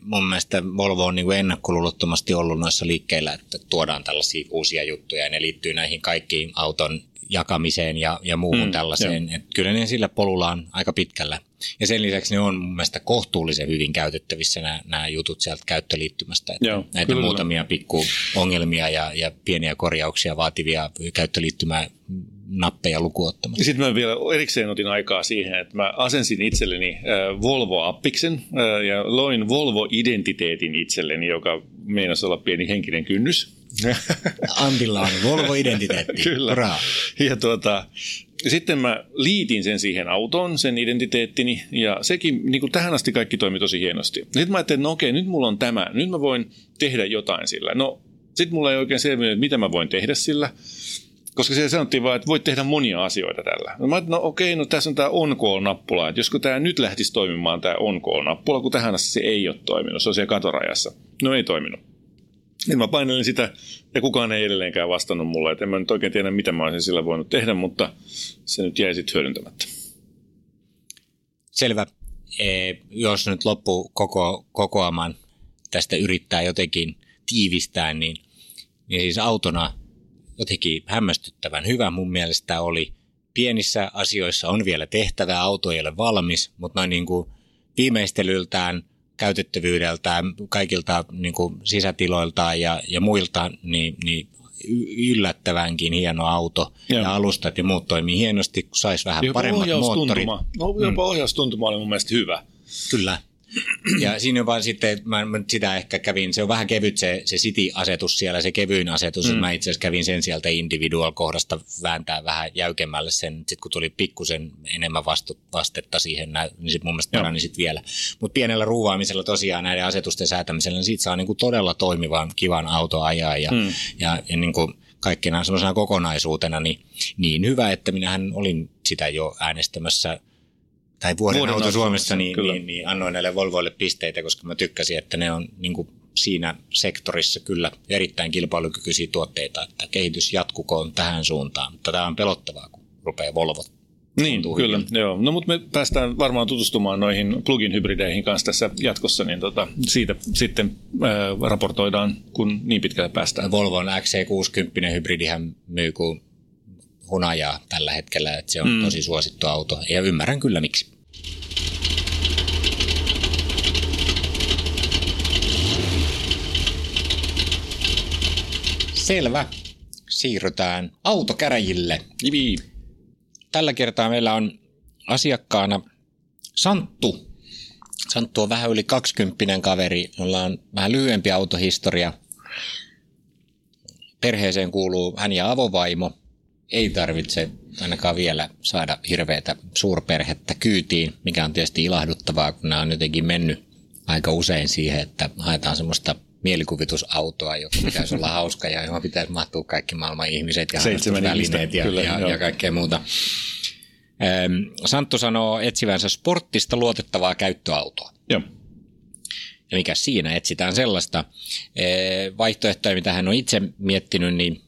mun mielestä Volvo on niin ennakkoluulottomasti ollut noissa liikkeillä, että tuodaan tällaisia uusia juttuja, ja ne liittyy näihin kaikkiin auton jakamiseen ja, ja muuhun mm, tällaiseen. Et kyllä ne sillä polulla on aika pitkällä. Ja sen lisäksi ne on mun mielestä kohtuullisen hyvin käytettävissä nämä, nämä jutut sieltä käyttöliittymästä. Että Joo, näitä kyllä, muutamia pikku ongelmia ja, ja pieniä korjauksia vaativia käyttöliittymää nappeja lukuottamatta. Sitten mä vielä erikseen otin aikaa siihen, että mä asensin itselleni äh, Volvo-appiksen äh, ja loin Volvo-identiteetin itselleni, joka meinasi olla pieni henkinen kynnys. Antilla on Volvo-identiteetti. Kyllä. Hurraa. Ja tuota, sitten mä liitin sen siihen autoon, sen identiteettini, ja sekin, niin kuin tähän asti kaikki toimi tosi hienosti. Sitten mä ajattelin, että no okei, nyt mulla on tämä, nyt mä voin tehdä jotain sillä. No, sitten mulla ei oikein selvinnyt, että mitä mä voin tehdä sillä, koska siellä sanottiin vaan, että voit tehdä monia asioita tällä. No mä no okei, no tässä on tämä on-call-nappula, että josko tämä nyt lähtisi toimimaan tämä on-call-nappula, kun tähän asti se ei ole toiminut, se on siellä katorajassa. No ei toiminut. Niin mä painelin sitä ja kukaan ei edelleenkään vastannut mulle. Et en mä nyt oikein tiedä, mitä mä olisin sillä voinut tehdä, mutta se nyt jäi sitten hyödyntämättä. Selvä. E, jos nyt loppu koko, kokoamaan tästä yrittää jotenkin tiivistää, niin, niin siis autona jotenkin hämmästyttävän hyvä mun mielestä oli. Pienissä asioissa on vielä tehtävää, auto ei ole valmis, mutta noin niin kuin viimeistelyltään – käytettävyydeltään, kaikilta niin kuin sisätiloiltaan ja, ja muilta, niin, niin yllättävänkin hieno auto Joo. ja alustat ja muut toimii hienosti, kun saisi vähän jopa paremmat moottorit. No, jopa mm. ohjaustuntuma oli mun mielestä hyvä. Kyllä. Ja siinä on vaan sitten, mä sitä ehkä kävin, se on vähän kevyt se, se City-asetus siellä, se kevyin asetus, mm. mä itse asiassa kävin sen sieltä individual-kohdasta vääntää vähän jäykemmälle sen, sitten kun tuli pikkusen enemmän vastu, vastetta siihen, niin sitten mun mielestä parani sitten vielä. Mutta pienellä ruuvaamisella tosiaan näiden asetusten säätämisellä, niin siitä saa niinku todella toimivan, kivan auto ajaa ja, mm. ja, ja niinku, kaikkina semmoisena kokonaisuutena niin, niin hyvä, että minähän olin sitä jo äänestämässä tai vuoden, vuoden auto Suomessa, niin, niin, niin annoin näille Volvoille pisteitä, koska mä tykkäsin, että ne on niin kuin siinä sektorissa kyllä erittäin kilpailukykyisiä tuotteita, että kehitys jatkukoon tähän suuntaan. Mutta tämä on pelottavaa, kun rupeaa Volvo niin, kyllä. Hyvin. Joo. No, mutta me päästään varmaan tutustumaan noihin plugin-hybrideihin kanssa tässä jatkossa, niin tota, siitä sitten ää, raportoidaan, kun niin pitkälle päästään. Volvon XC60 hybridihän myy kuin hunajaa tällä hetkellä, että se on mm. tosi suosittu auto ja ymmärrän kyllä miksi. Selvä. Siirrytään autokäräjille. Jivi. Tällä kertaa meillä on asiakkaana Santtu. Santtu on vähän yli 20 kaveri, jolla on vähän lyhyempi autohistoria. Perheeseen kuuluu hän ja avovaimo ei tarvitse ainakaan vielä saada hirveätä suurperhettä kyytiin, mikä on tietysti ilahduttavaa, kun nämä on jotenkin mennyt aika usein siihen, että haetaan semmoista mielikuvitusautoa, joka pitäisi olla hauska ja johon pitäisi mahtua kaikki maailman ihmiset ja harrastusvälineet ja, Kyllä, ja, ja kaikkea muuta. Santtu sanoo etsivänsä sporttista luotettavaa käyttöautoa. Joo. Ja mikä siinä etsitään sellaista vaihtoehtoja, mitä hän on itse miettinyt, niin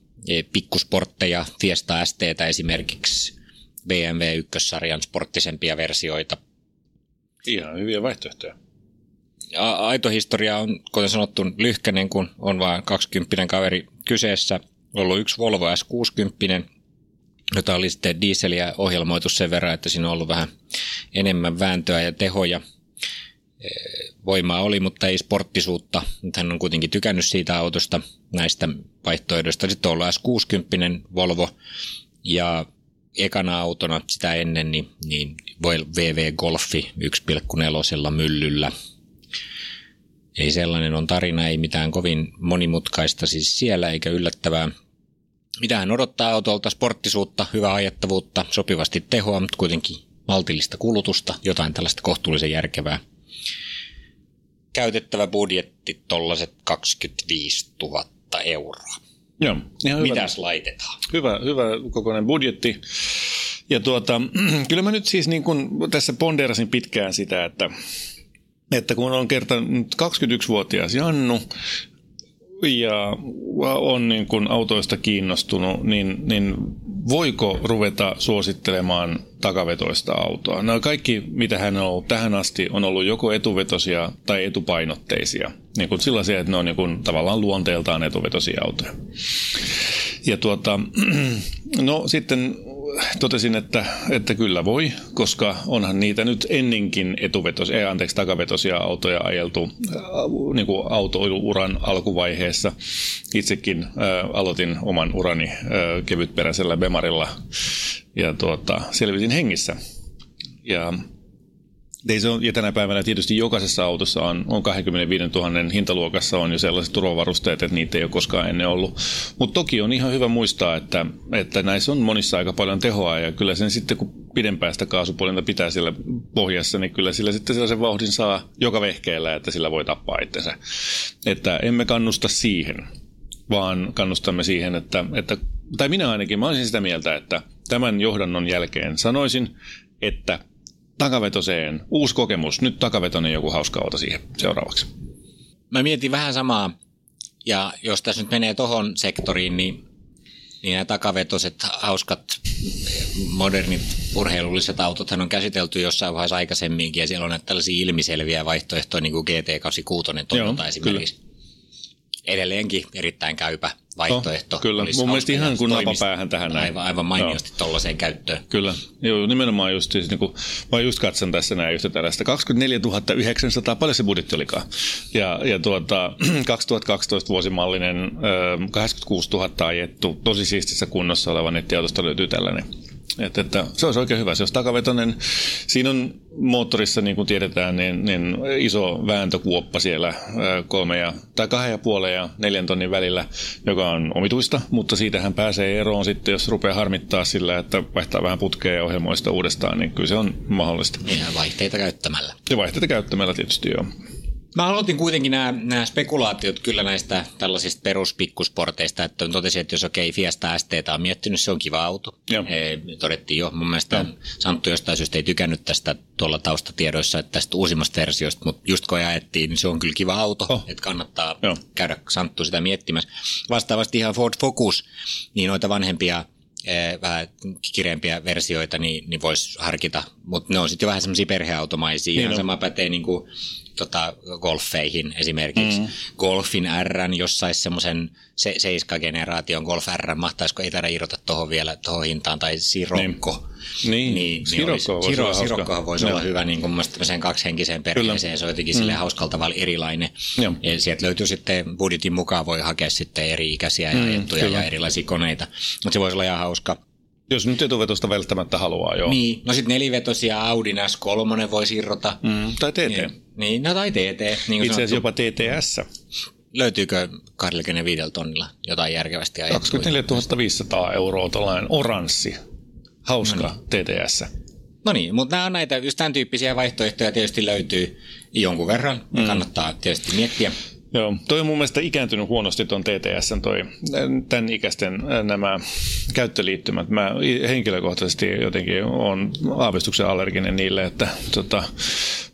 pikkusportteja, Fiesta STtä esimerkiksi, BMW 1-sarjan sporttisempia versioita. Ihan hyviä vaihtoehtoja. Aito historia on, kuten sanottu, lyhkänen, kun on vain 20 kaveri kyseessä. Ollut yksi Volvo S60, jota oli sitten dieseliä ohjelmoitu sen verran, että siinä on ollut vähän enemmän vääntöä ja tehoja. Voimaa oli, mutta ei sporttisuutta. Hän on kuitenkin tykännyt siitä autosta näistä vaihtoehdoista. Sitten on ollut S60 Volvo ja ekana autona sitä ennen niin, niin VV Golfi 1,4 myllyllä. Ei sellainen on tarina, ei mitään kovin monimutkaista siis siellä eikä yllättävää. Mitähän odottaa autolta sporttisuutta, hyvää ajettavuutta, sopivasti tehoa, mutta kuitenkin maltillista kulutusta, jotain tällaista kohtuullisen järkevää. Käytettävä budjetti tollaset 25 000 euroa. Joo, ihan hyvä. Mitäs laitetaan? Hyvä, hyvä kokoinen budjetti. Ja tuota, kyllä mä nyt siis niin kun tässä ponderasin pitkään sitä, että, että kun on kerta nyt 21-vuotias Jannu ja on niin kuin autoista kiinnostunut, niin, niin voiko ruveta suosittelemaan takavetoista autoa? No kaikki, mitä hän on ollut tähän asti, on ollut joko etuvetosia tai etupainotteisia. Niin kuin sellaisia, että ne on niin kuin tavallaan luonteeltaan etuvetosia autoja. Ja tuota, no sitten totesin, että, että kyllä voi, koska onhan niitä nyt ennenkin etuvetosia, ei, anteeksi, takavetosia autoja ajeltu äh, niin kuin autoiluuran alkuvaiheessa. Itsekin äh, aloitin oman urani äh, kevytperäisellä Bemarilla ja tuota, selvisin hengissä. Ja ei se on, ja tänä päivänä tietysti jokaisessa autossa on, on 25 000 hintaluokassa on jo sellaiset turvavarusteet, että niitä ei ole koskaan ennen ollut. Mutta toki on ihan hyvä muistaa, että, että näissä on monissa aika paljon tehoa ja kyllä sen sitten kun pidempään sitä kaasupuolinta pitää siellä pohjassa, niin kyllä sillä sitten sellaisen vauhdin saa joka vehkeellä, että sillä voi tappaa itsensä. Että emme kannusta siihen, vaan kannustamme siihen, että, että tai minä ainakin, mä olisin sitä mieltä, että tämän johdannon jälkeen sanoisin, että takavetoseen. Uusi kokemus. Nyt takavetonen joku hauska auto siihen seuraavaksi. Mä mietin vähän samaa. Ja jos tässä nyt menee tohon sektoriin, niin, niin nämä takavetoset, hauskat, modernit urheilulliset autot on käsitelty jossain vaiheessa aikaisemminkin. Ja siellä on näitä tällaisia ilmiselviä vaihtoehtoja, niin kuin GT86 Toyota esimerkiksi. Kyllä. Edelleenkin erittäin käypä vaihtoehto. Oh, kyllä, mun mielestä ihan kuin napapäähän tähän näin. Aivan, aivan mainiosti tuollaiseen käyttöön. Kyllä, joo, nimenomaan just, siis, niin kuin, mä just katson tässä näin yhtä tällaista, 24 900, paljon se budjetti olikaan. Ja, ja tuota, 2012 vuosimallinen, 86 000 ajettu, tosi siistissä kunnossa oleva nettiautosta löytyy tällainen että, että se olisi oikein hyvä. Se olisi takavetoinen. Siinä on moottorissa, niin kuin tiedetään, niin, niin iso vääntökuoppa siellä kolme ja, tai kahden ja puolen ja neljän tonnin välillä, joka on omituista, mutta siitähän pääsee eroon sitten, jos rupeaa harmittaa sillä, että vaihtaa vähän putkea ja ohjelmoista uudestaan, niin kyllä se on mahdollista. Ja vaihteita käyttämällä. Ja vaihteita käyttämällä tietysti, joo. Mä aloitin kuitenkin nämä, nämä spekulaatiot kyllä näistä tällaisista peruspikkusporteista, että totesin, että jos okei, okay, Fiesta ST on miettinyt, se on kiva auto. Joo. He, todettiin jo, mun mielestä Joo. Santtu jostain syystä ei tykännyt tästä tuolla taustatiedoissa, että tästä uusimmasta versiosta, mutta just kun ajettiin, niin se on kyllä kiva auto, oh. että kannattaa Joo. käydä Santtu sitä miettimässä. Vastaavasti ihan Ford Focus, niin noita vanhempia eh, vähän kireempiä versioita, niin, niin voisi harkita, mutta ne on sitten jo vähän semmoisia perheautomaisia. Niin Ihan sama pätee niin kuin tota, golfeihin esimerkiksi. Mm. Golfin R, jos saisi semmoisen se, seiska-generaation Golf R, mahtaisiko ei irrota tuohon vielä tuohon hintaan, tai Sirokko. Niin, niin, niin Sirokko olisi, Siro, Sirokkohan voisi olla hyvä niin kuin tämmöiseen kaksihenkiseen perheeseen, se on jotenkin mm. hauskalta tavalla erilainen. Ja sieltä löytyy sitten budjetin mukaan, voi hakea sitten eri ikäisiä ja mm, ajettuja ja erilaisia koneita. Mutta se voisi olla ihan hauska. Jos nyt etuvetosta välttämättä haluaa, joo. Niin, no sitten nelivetosia Audi S3 voi irrota. Mm, tai TT. Niin, niin, no tai TT. Niin Itse asiassa jopa TTS. Löytyykö 25 tonnilla jotain järkevästi ajettua? 24 500 euroa tällainen oranssi, hauska no niin. TTS. No niin, mutta nämä on näitä, just tämän tyyppisiä vaihtoehtoja tietysti löytyy jonkun verran. Mm. Kannattaa tietysti miettiä. Joo, toi on mun mielestä ikääntynyt huonosti tuon TTS, toi, tämän ikäisten nämä käyttöliittymät. Mä henkilökohtaisesti jotenkin on aavistuksen allerginen niille, että tota,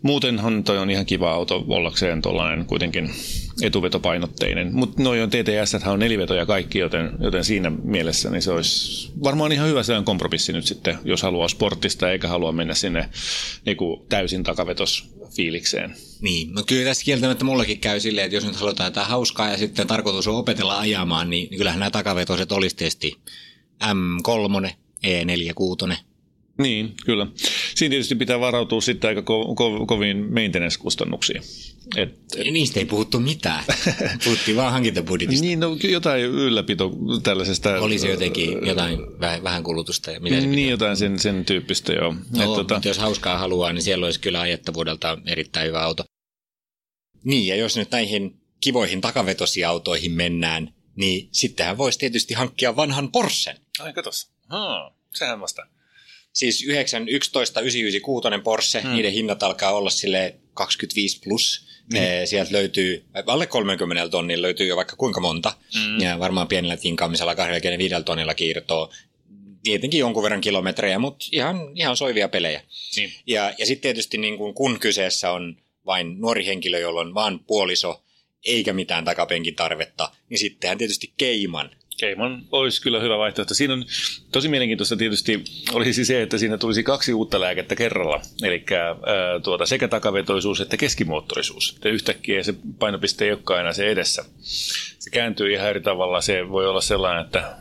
muutenhan toi on ihan kiva auto ollakseen tuollainen kuitenkin etuvetopainotteinen. Mutta noin on TTS, on nelivetoja kaikki, joten, joten siinä mielessä niin se olisi varmaan ihan hyvä sellainen kompromissi nyt sitten, jos haluaa sportista eikä halua mennä sinne niin kuin täysin takavetos fiilikseen. Niin, no kyllä tässä kieltämättä mullakin käy silleen, että jos nyt halutaan jotain hauskaa ja sitten tarkoitus on opetella ajamaan, niin kyllähän nämä takavetoiset olisi tietysti M3, E46, Niin, kyllä. Siinä tietysti pitää varautua sitten aika ko- ko- koviin maintenance-kustannuksiin. Et, et... Niistä ei puhuttu mitään. Puhuttiin vaan hankintabudjetista. niin, no jotain ylläpito tällaisesta. Oli se jotenkin jotain vähän, vähän kulutusta. Ja mitä niin, jotain sen, sen tyyppistä, joo. No, Et, tota... jos hauskaa haluaa, niin siellä olisi kyllä ajettavuudelta erittäin hyvä auto. Niin, ja jos nyt näihin kivoihin takavetosiin autoihin mennään, niin sittenhän voisi tietysti hankkia vanhan Porschen. Ai katos. Hmm, sehän vasta. Siis 911 996 Porsche, hmm. niiden hinnat alkaa olla sille 25 plus. Mm. Sieltä löytyy, alle 30 tonnilla löytyy jo vaikka kuinka monta. Mm. Ja varmaan pienellä tinkaamisella 25 tonnilla kiirtoo. Tietenkin jonkun verran kilometrejä, mutta ihan, ihan soivia pelejä. Niin. Ja, ja sitten tietysti niin kun, kun kyseessä on vain nuori henkilö, jolla on vain puoliso eikä mitään takapenkin tarvetta, niin sittenhän tietysti Keiman Keimon olisi kyllä hyvä vaihtoehto. Siinä on tosi mielenkiintoista tietysti olisi se, että siinä tulisi kaksi uutta lääkettä kerralla. Eli tuota, sekä takavetoisuus että keskimoottorisuus. Että yhtäkkiä se painopiste ei olekaan enää se edessä. Se kääntyy ihan eri tavalla. Se voi olla sellainen, että,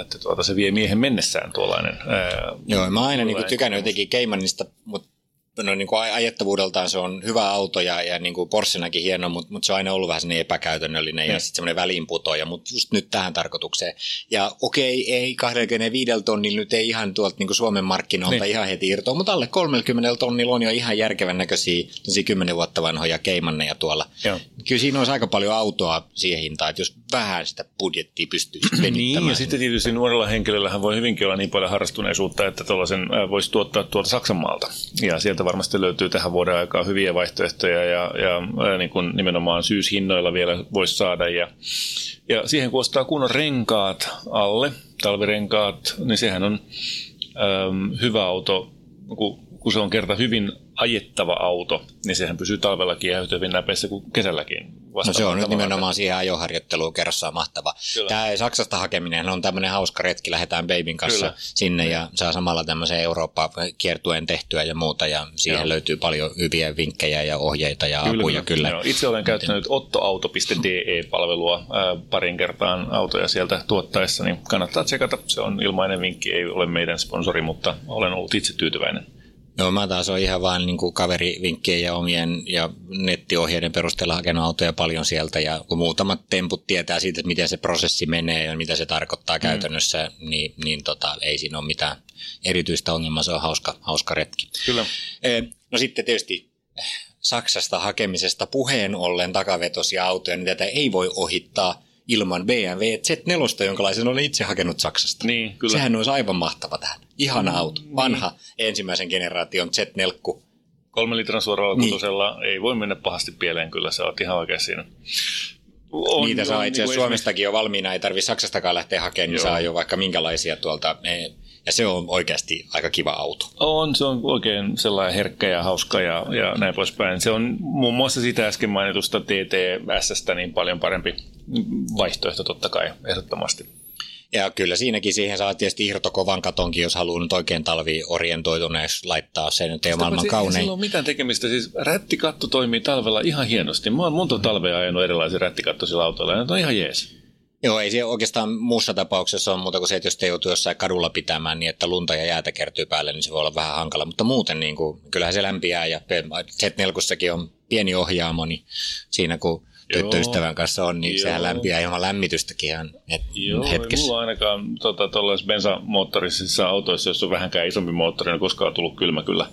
että tuota, se vie miehen mennessään tuollainen. Ää, Joo, mä aina niin tykännyt jotenkin Keimanista, mutta no niin kuin ajettavuudeltaan se on hyvä auto ja, ja niin kuin Porschenakin hieno, mutta, mutta se on aina ollut vähän sellainen epäkäytännöllinen ja mm. sitten semmoinen väliinputoja, mutta just nyt tähän tarkoitukseen. Ja okei, ei 25 tonnilla nyt ei ihan tuolta niin kuin Suomen markkinoilta niin. ihan heti irtoa, mutta alle 30 tonnilla on jo ihan järkevän näköisiä 10 vuotta vanhoja keimanneja tuolla. Joo. Kyllä siinä olisi aika paljon autoa siihen hintaan, että jos vähän sitä budjettia pystyy Niin, ja sitten tietysti nuorella henkilöllähän voi hyvinkin olla niin paljon harrastuneisuutta, että tuollaisen voisi tuottaa tuolta Saksan maalta. Ja sieltä varmasti löytyy tähän vuoden aikaa hyviä vaihtoehtoja ja, ja, niin kuin nimenomaan syyshinnoilla vielä voisi saada. Ja, ja siihen kun ostaa kunnon renkaat alle, talvirenkaat, niin sehän on äm, hyvä auto, kun se on kerta hyvin ajettava auto, niin sehän pysyy talvellakin ihan yhtä hyvin näpeissä kuin kesälläkin. No se on nyt nimenomaan siihen ajoharjoitteluun kerrassaan mahtava. Kyllä. Tämä Saksasta hakeminen on tämmöinen hauska retki, lähdetään Babyn kanssa Kyllä. sinne ja saa samalla tämmöisen Eurooppa-kiertueen tehtyä ja muuta ja siihen Joo. löytyy paljon hyviä vinkkejä ja ohjeita ja kyllä, apuja. Kyllä. Joo. Itse olen käyttänyt ottoauto.de-palvelua parin kertaan autoja sieltä tuottaessa, niin kannattaa tsekata. Se on ilmainen vinkki, ei ole meidän sponsori, mutta olen ollut itse tyytyväinen. Joo, mä taas on ihan vaan niin kuin kaverivinkkejä ja omien ja nettiohjeiden perusteella hakenut autoja paljon sieltä ja kun muutamat temput tietää siitä, että miten se prosessi menee ja mitä se tarkoittaa mm. käytännössä, niin, niin tota, ei siinä ole mitään erityistä ongelmaa, se on hauska, hauska retki. Kyllä. No sitten tietysti Saksasta hakemisesta puheen ollen takavetosia autoja, niin tätä ei voi ohittaa ilman BMW Z4, jonkalaisen olen itse hakenut Saksasta. Niin, kyllä. Sehän olisi aivan mahtava tähän. Ihana mm, auto. Vanha niin. ensimmäisen generaation Z4. Kolme litran suoralla niin. ei voi mennä pahasti pieleen kyllä, se on ihan oikein siinä. On, Niitä saa itse asiassa niin Suomestakin jo valmiina, ei tarvitse Saksastakaan lähteä hakemaan, niin saa jo vaikka minkälaisia tuolta. Ja se on oikeasti aika kiva auto. On, se on oikein sellainen herkkä ja hauska ja, ja näin poispäin. Se on muun muassa sitä äsken mainitusta TTSstä niin paljon parempi vaihtoehto totta kai, ehdottomasti. Ja kyllä siinäkin siihen saa tietysti irtokovan katonkin, jos haluaa nyt oikein talvi orientoituneeksi laittaa. Se nyt ei maailman kaunein. Ei ole mitään tekemistä. Siis rättikatto toimii talvella ihan hienosti. Mä oon monta talvea ajanut erilaisia rättikattoisilla autoilla ja ne on ihan jees. Joo, ei se oikeastaan muussa tapauksessa ole muuta kuin se, että jos te joutuu jossain kadulla pitämään niin, että lunta ja jäätä kertyy päälle, niin se voi olla vähän hankala. Mutta muuten niin kuin, kyllähän se lämpiää ja Z4 on pieni ohjaamo, niin siinä kun tyttöystävän kanssa on, niin Joo. sehän lämpiää ilman lämmitystäkin ihan het- Joo, hetkessä. Ei mulla ainakaan tota, bensamoottorisissa autoissa, jos on vähänkään isompi moottori, niin koskaan on tullut kylmä kyllä,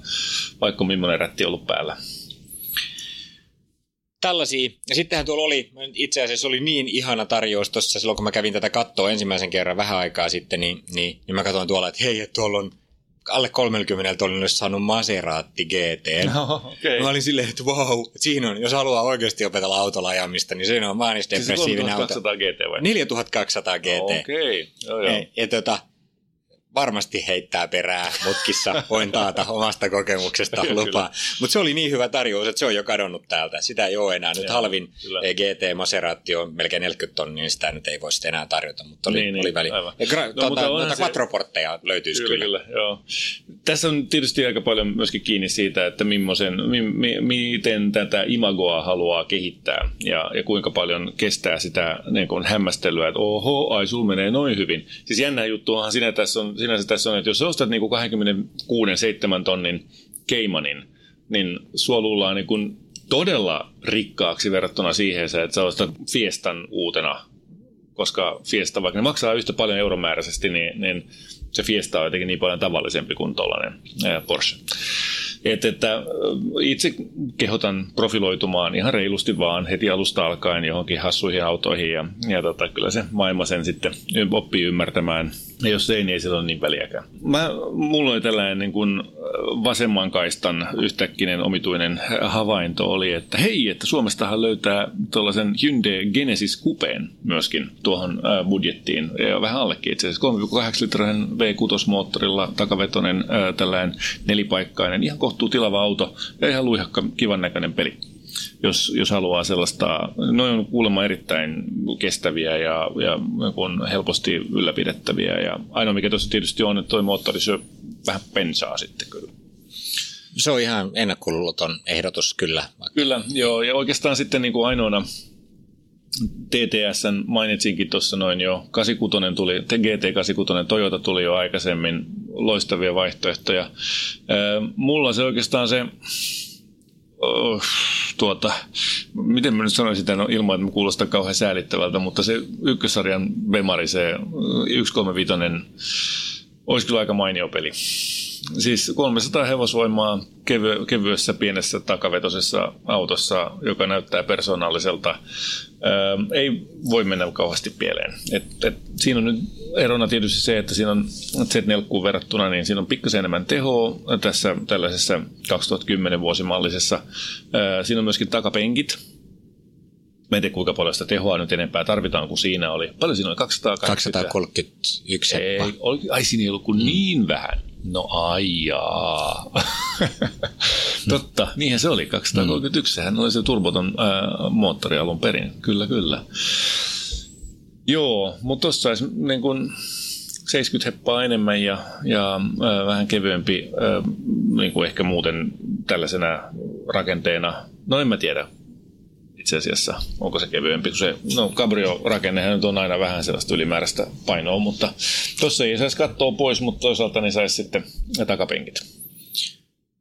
vaikka millainen rätti ollut päällä tällaisia. Ja sittenhän tuolla oli, itse asiassa oli niin ihana tarjous tuossa silloin, kun mä kävin tätä kattoa ensimmäisen kerran vähän aikaa sitten, niin, niin, niin mä katsoin tuolla, että hei, että tuolla on alle 30 olin saanut Maserati GT. No, okay. Mä olin silleen, että wow, että siinä on, jos haluaa oikeasti opetella autolla ajamista, niin siinä on maanis depressiivinen auto. 4200 GT vai? 4200 GT. Okei, okay. joo, joo. Ja, ja tota, varmasti heittää perää mutkissa, voin taata omasta kokemuksesta lupaa. Mutta se oli niin hyvä tarjous, että se on jo kadonnut täältä. Sitä ei ole enää. Nyt Joo, halvin kyllä. GT Maserati on melkein 40 tonnia, niin sitä nyt ei voi enää tarjota, mutta oli, niin, niin oli väli. Aivan. Ja gra- no, tuota, noita se... quattroportteja löytyisi kyllä. kyllä. kyllä joo. Tässä on tietysti aika paljon myöskin kiinni siitä, että mi, mi, miten tätä imagoa haluaa kehittää ja, ja kuinka paljon kestää sitä niin kuin hämmästelyä, että oho, ai sul menee noin hyvin. Siis jännä juttu onhan siinä, tässä on sinänsä tässä on, että jos ostat niin 26-7 tonnin Keimanin, niin sua luullaan niin kuin todella rikkaaksi verrattuna siihen, että sä ostat Fiestan uutena, koska Fiesta, vaikka ne maksaa yhtä paljon euromääräisesti, niin, niin se Fiesta on jotenkin niin paljon tavallisempi kuin tuollainen Porsche. Et, että itse kehotan profiloitumaan ihan reilusti vaan heti alusta alkaen johonkin hassuihin autoihin ja, ja tota, kyllä se maailma sen sitten oppii ymmärtämään ja jos ei, niin ei sillä ole niin väliäkään. Mä, mulla oli tällainen niin kuin vasemman kaistan yhtäkkinen omituinen havainto oli, että hei, että Suomestahan löytää tuollaisen Hyundai Genesis Coupeen myöskin tuohon budjettiin. Ja vähän allekin itse asiassa 3,8 litrainen V6-moottorilla, takavetoinen tällainen nelipaikkainen, ihan kohtuu tilava auto ja ihan luihakka, kivan näköinen peli jos, jos haluaa sellaista, noin on kuulemma erittäin kestäviä ja, ja helposti ylläpidettäviä. Ja ainoa mikä tuossa tietysti on, että tuo moottori syö vähän pensaa sitten kyllä. Se on ihan ennakkoluuloton ehdotus kyllä. Kyllä, joo. Ja oikeastaan sitten niin kuin ainoana TTS mainitsinkin tuossa noin jo, 86 tuli, GT86 Toyota tuli jo aikaisemmin, loistavia vaihtoehtoja. Mulla se oikeastaan se oh, tuota, miten mä nyt sanoisin tämän ilman, että mä kuulostan kauhean säälittävältä, mutta se ykkössarjan Bemari, se 135, olisi kyllä aika mainio peli. Siis 300 hevosvoimaa kevy- kevyessä pienessä takavetosessa autossa, joka näyttää persoonalliselta, ää, ei voi mennä kauheasti pieleen. Et, et, siinä on nyt erona tietysti se, että siinä on Z4 verrattuna, niin siinä on pikkasen enemmän tehoa tässä tällaisessa 2010 vuosimallisessa. Ää, siinä on myöskin takapenkit, Mä en tiedä, kuinka paljon sitä tehoa nyt enempää tarvitaan kuin siinä oli. Paljon siinä oli? 280? 231 ei, oli, ai siinä ei ollut kuin mm. niin vähän. No aijaa. Totta, niinhän se oli. 231, mm. sehän oli se turboton ää, moottori alun perin. Kyllä, kyllä. Joo, mutta tuossa olisi niin kuin 70 heppaa enemmän ja, ja ää, vähän kevyempi, ää, niin kuin ehkä muuten tällaisena rakenteena. No en mä tiedä, itse asiassa. Onko se kevyempi kuin se, no cabrio-rakennehan nyt on aina vähän sellaista ylimääräistä painoa, mutta tuossa ei saisi katsoa pois, mutta toisaalta niin saisi sitten takapenkit.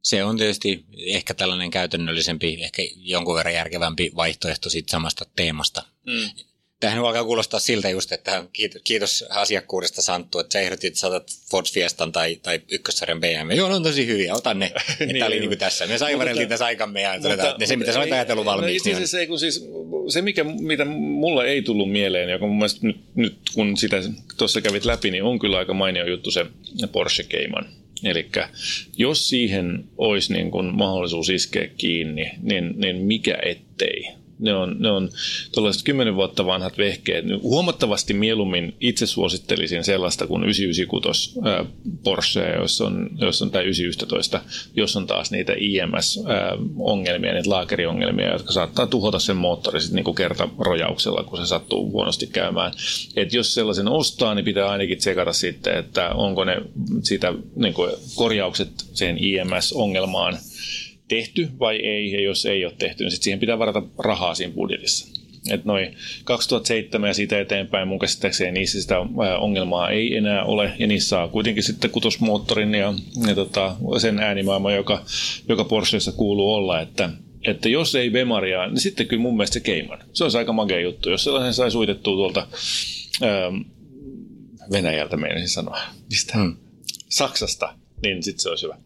Se on tietysti ehkä tällainen käytännöllisempi, ehkä jonkun verran järkevämpi vaihtoehto siitä samasta teemasta. Mm. Tähän alkaa kuulostaa siltä just, että kiitos asiakkuudesta Santtu, että sä ehdotit, että saatat Ford Fiestan tai, tai ykkössarjan BMW. Joo, ne on tosi hyviä, otan ne. niin, Tämä oli niin kuin tässä. Me saivareltiin tässä aikamme ja todetaan, että se mitä sä olet ajatellut no valmiiksi. No, se, kun siis, se, mikä, mitä mulle ei tullut mieleen, joka mun mielestä nyt, nyt kun sitä tuossa kävit läpi, niin on kyllä aika mainio juttu se Porsche Cayman. Eli jos siihen olisi niin kuin mahdollisuus iskeä kiinni, niin, niin mikä ettei ne on, ne on tuollaiset kymmenen vuotta vanhat vehkeet. Huomattavasti mieluummin itse suosittelisin sellaista kuin 996 ää, Porsche, jos on, jos on tai 911, jos on taas niitä IMS-ongelmia, niitä laakeriongelmia, jotka saattaa tuhota sen moottori sitten niin kerta rojauksella, kun se sattuu huonosti käymään. Et jos sellaisen ostaa, niin pitää ainakin tsekata sitten, että onko ne siitä niin korjaukset sen IMS-ongelmaan tehty vai ei, ja jos ei ole tehty, niin sit siihen pitää varata rahaa siinä budjetissa. Et noin 2007 ja siitä eteenpäin mun käsittääkseni niissä sitä ongelmaa ei enää ole, ja niissä saa kuitenkin sitten kutosmoottorin ja, ja tota, sen äänimaailma, joka, joka Porscheissa kuuluu olla, että että jos ei Bemaria, niin sitten kyllä mun mielestä se Keiman. Se olisi aika magea juttu. Jos sellaisen sai suitettua tuolta ähm, Venäjältä, meinasin sanoa, mistä? Hmm. Saksasta, niin sitten se olisi hyvä.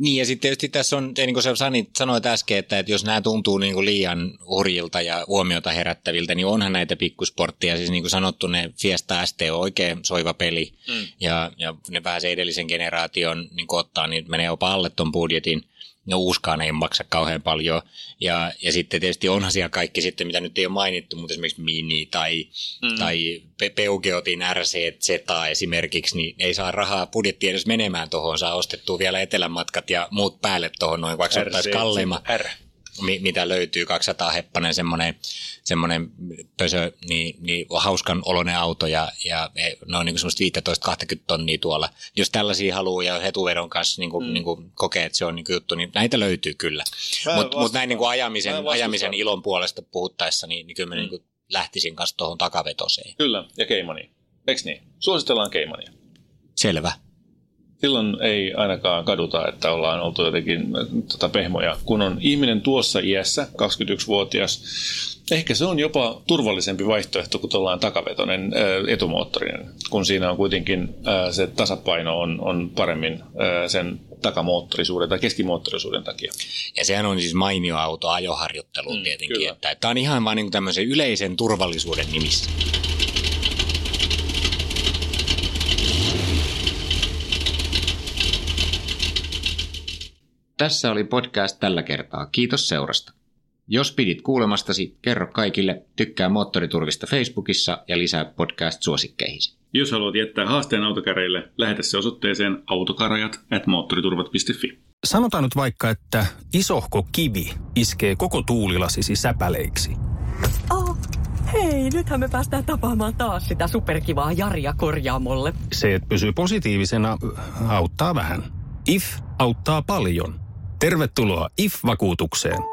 Niin ja sitten tietysti tässä on, niin kuin sä sanoit äsken, että, että jos nämä tuntuu niin kuin liian hurjilta ja huomiota herättäviltä, niin onhan näitä pikkusportteja. Siis niin kuin sanottu, ne Fiesta ST on oikein soiva peli mm. ja, ja ne pääsee edellisen generaation niin ottaa, niin menee jopa alle ton budjetin no uuskaan ei maksa kauhean paljon. Ja, ja sitten tietysti onhan siellä kaikki sitten, mitä nyt ei ole mainittu, mutta esimerkiksi Mini tai, mm. tai Peugeotin RCZ esimerkiksi, niin ei saa rahaa budjetti edes menemään tuohon, saa ostettua vielä etelämatkat ja muut päälle tuohon noin, vaikka ottaisi kalleimman. R mitä löytyy, 200 heppanen semmoinen, semmoinen pösö, niin, niin hauskan oloinen auto ja, ja ne on niin semmoista 15-20 tonnia tuolla. Jos tällaisia haluaa ja hetuvedon kanssa niin kuin, mm. niin kuin kokee, että se on niin kuin juttu, niin näitä löytyy kyllä. Mutta mut näin niin kuin ajamisen, ajamisen ilon puolesta puhuttaessa, niin, niin kyllä mä mm. niin kuin lähtisin kanssa tuohon takavetoseen. Kyllä, ja keimani. Eikö niin? Suositellaan keimania. Selvä. Silloin ei ainakaan kaduta, että ollaan oltu jotenkin tota, pehmoja. Kun on ihminen tuossa iässä, 21-vuotias, ehkä se on jopa turvallisempi vaihtoehto, kun ollaan takavetoinen etumoottorinen, kun siinä on kuitenkin se tasapaino on, on paremmin sen takamoottorisuuden tai keskimoottorisuuden takia. Ja sehän on siis mainio auto ajoharjoitteluun mm, tietenkin, kyllä. että tämä on ihan vain niin tämmöisen yleisen turvallisuuden nimissä. Tässä oli podcast tällä kertaa. Kiitos seurasta. Jos pidit kuulemastasi, kerro kaikille, tykkää Moottoriturvista Facebookissa ja lisää podcast-suosikkeihisi. Jos haluat jättää haasteen autokäreille, lähetä se osoitteeseen autokarajat at moottoriturvat.fi. Sanotaan nyt vaikka, että isohko kivi iskee koko tuulilasisi säpäleiksi. Oh, hei, nythän me päästään tapaamaan taas sitä superkivaa Jaria korjaamolle. Se, että pysyy positiivisena, auttaa vähän. IF auttaa paljon. Tervetuloa IF-vakuutukseen.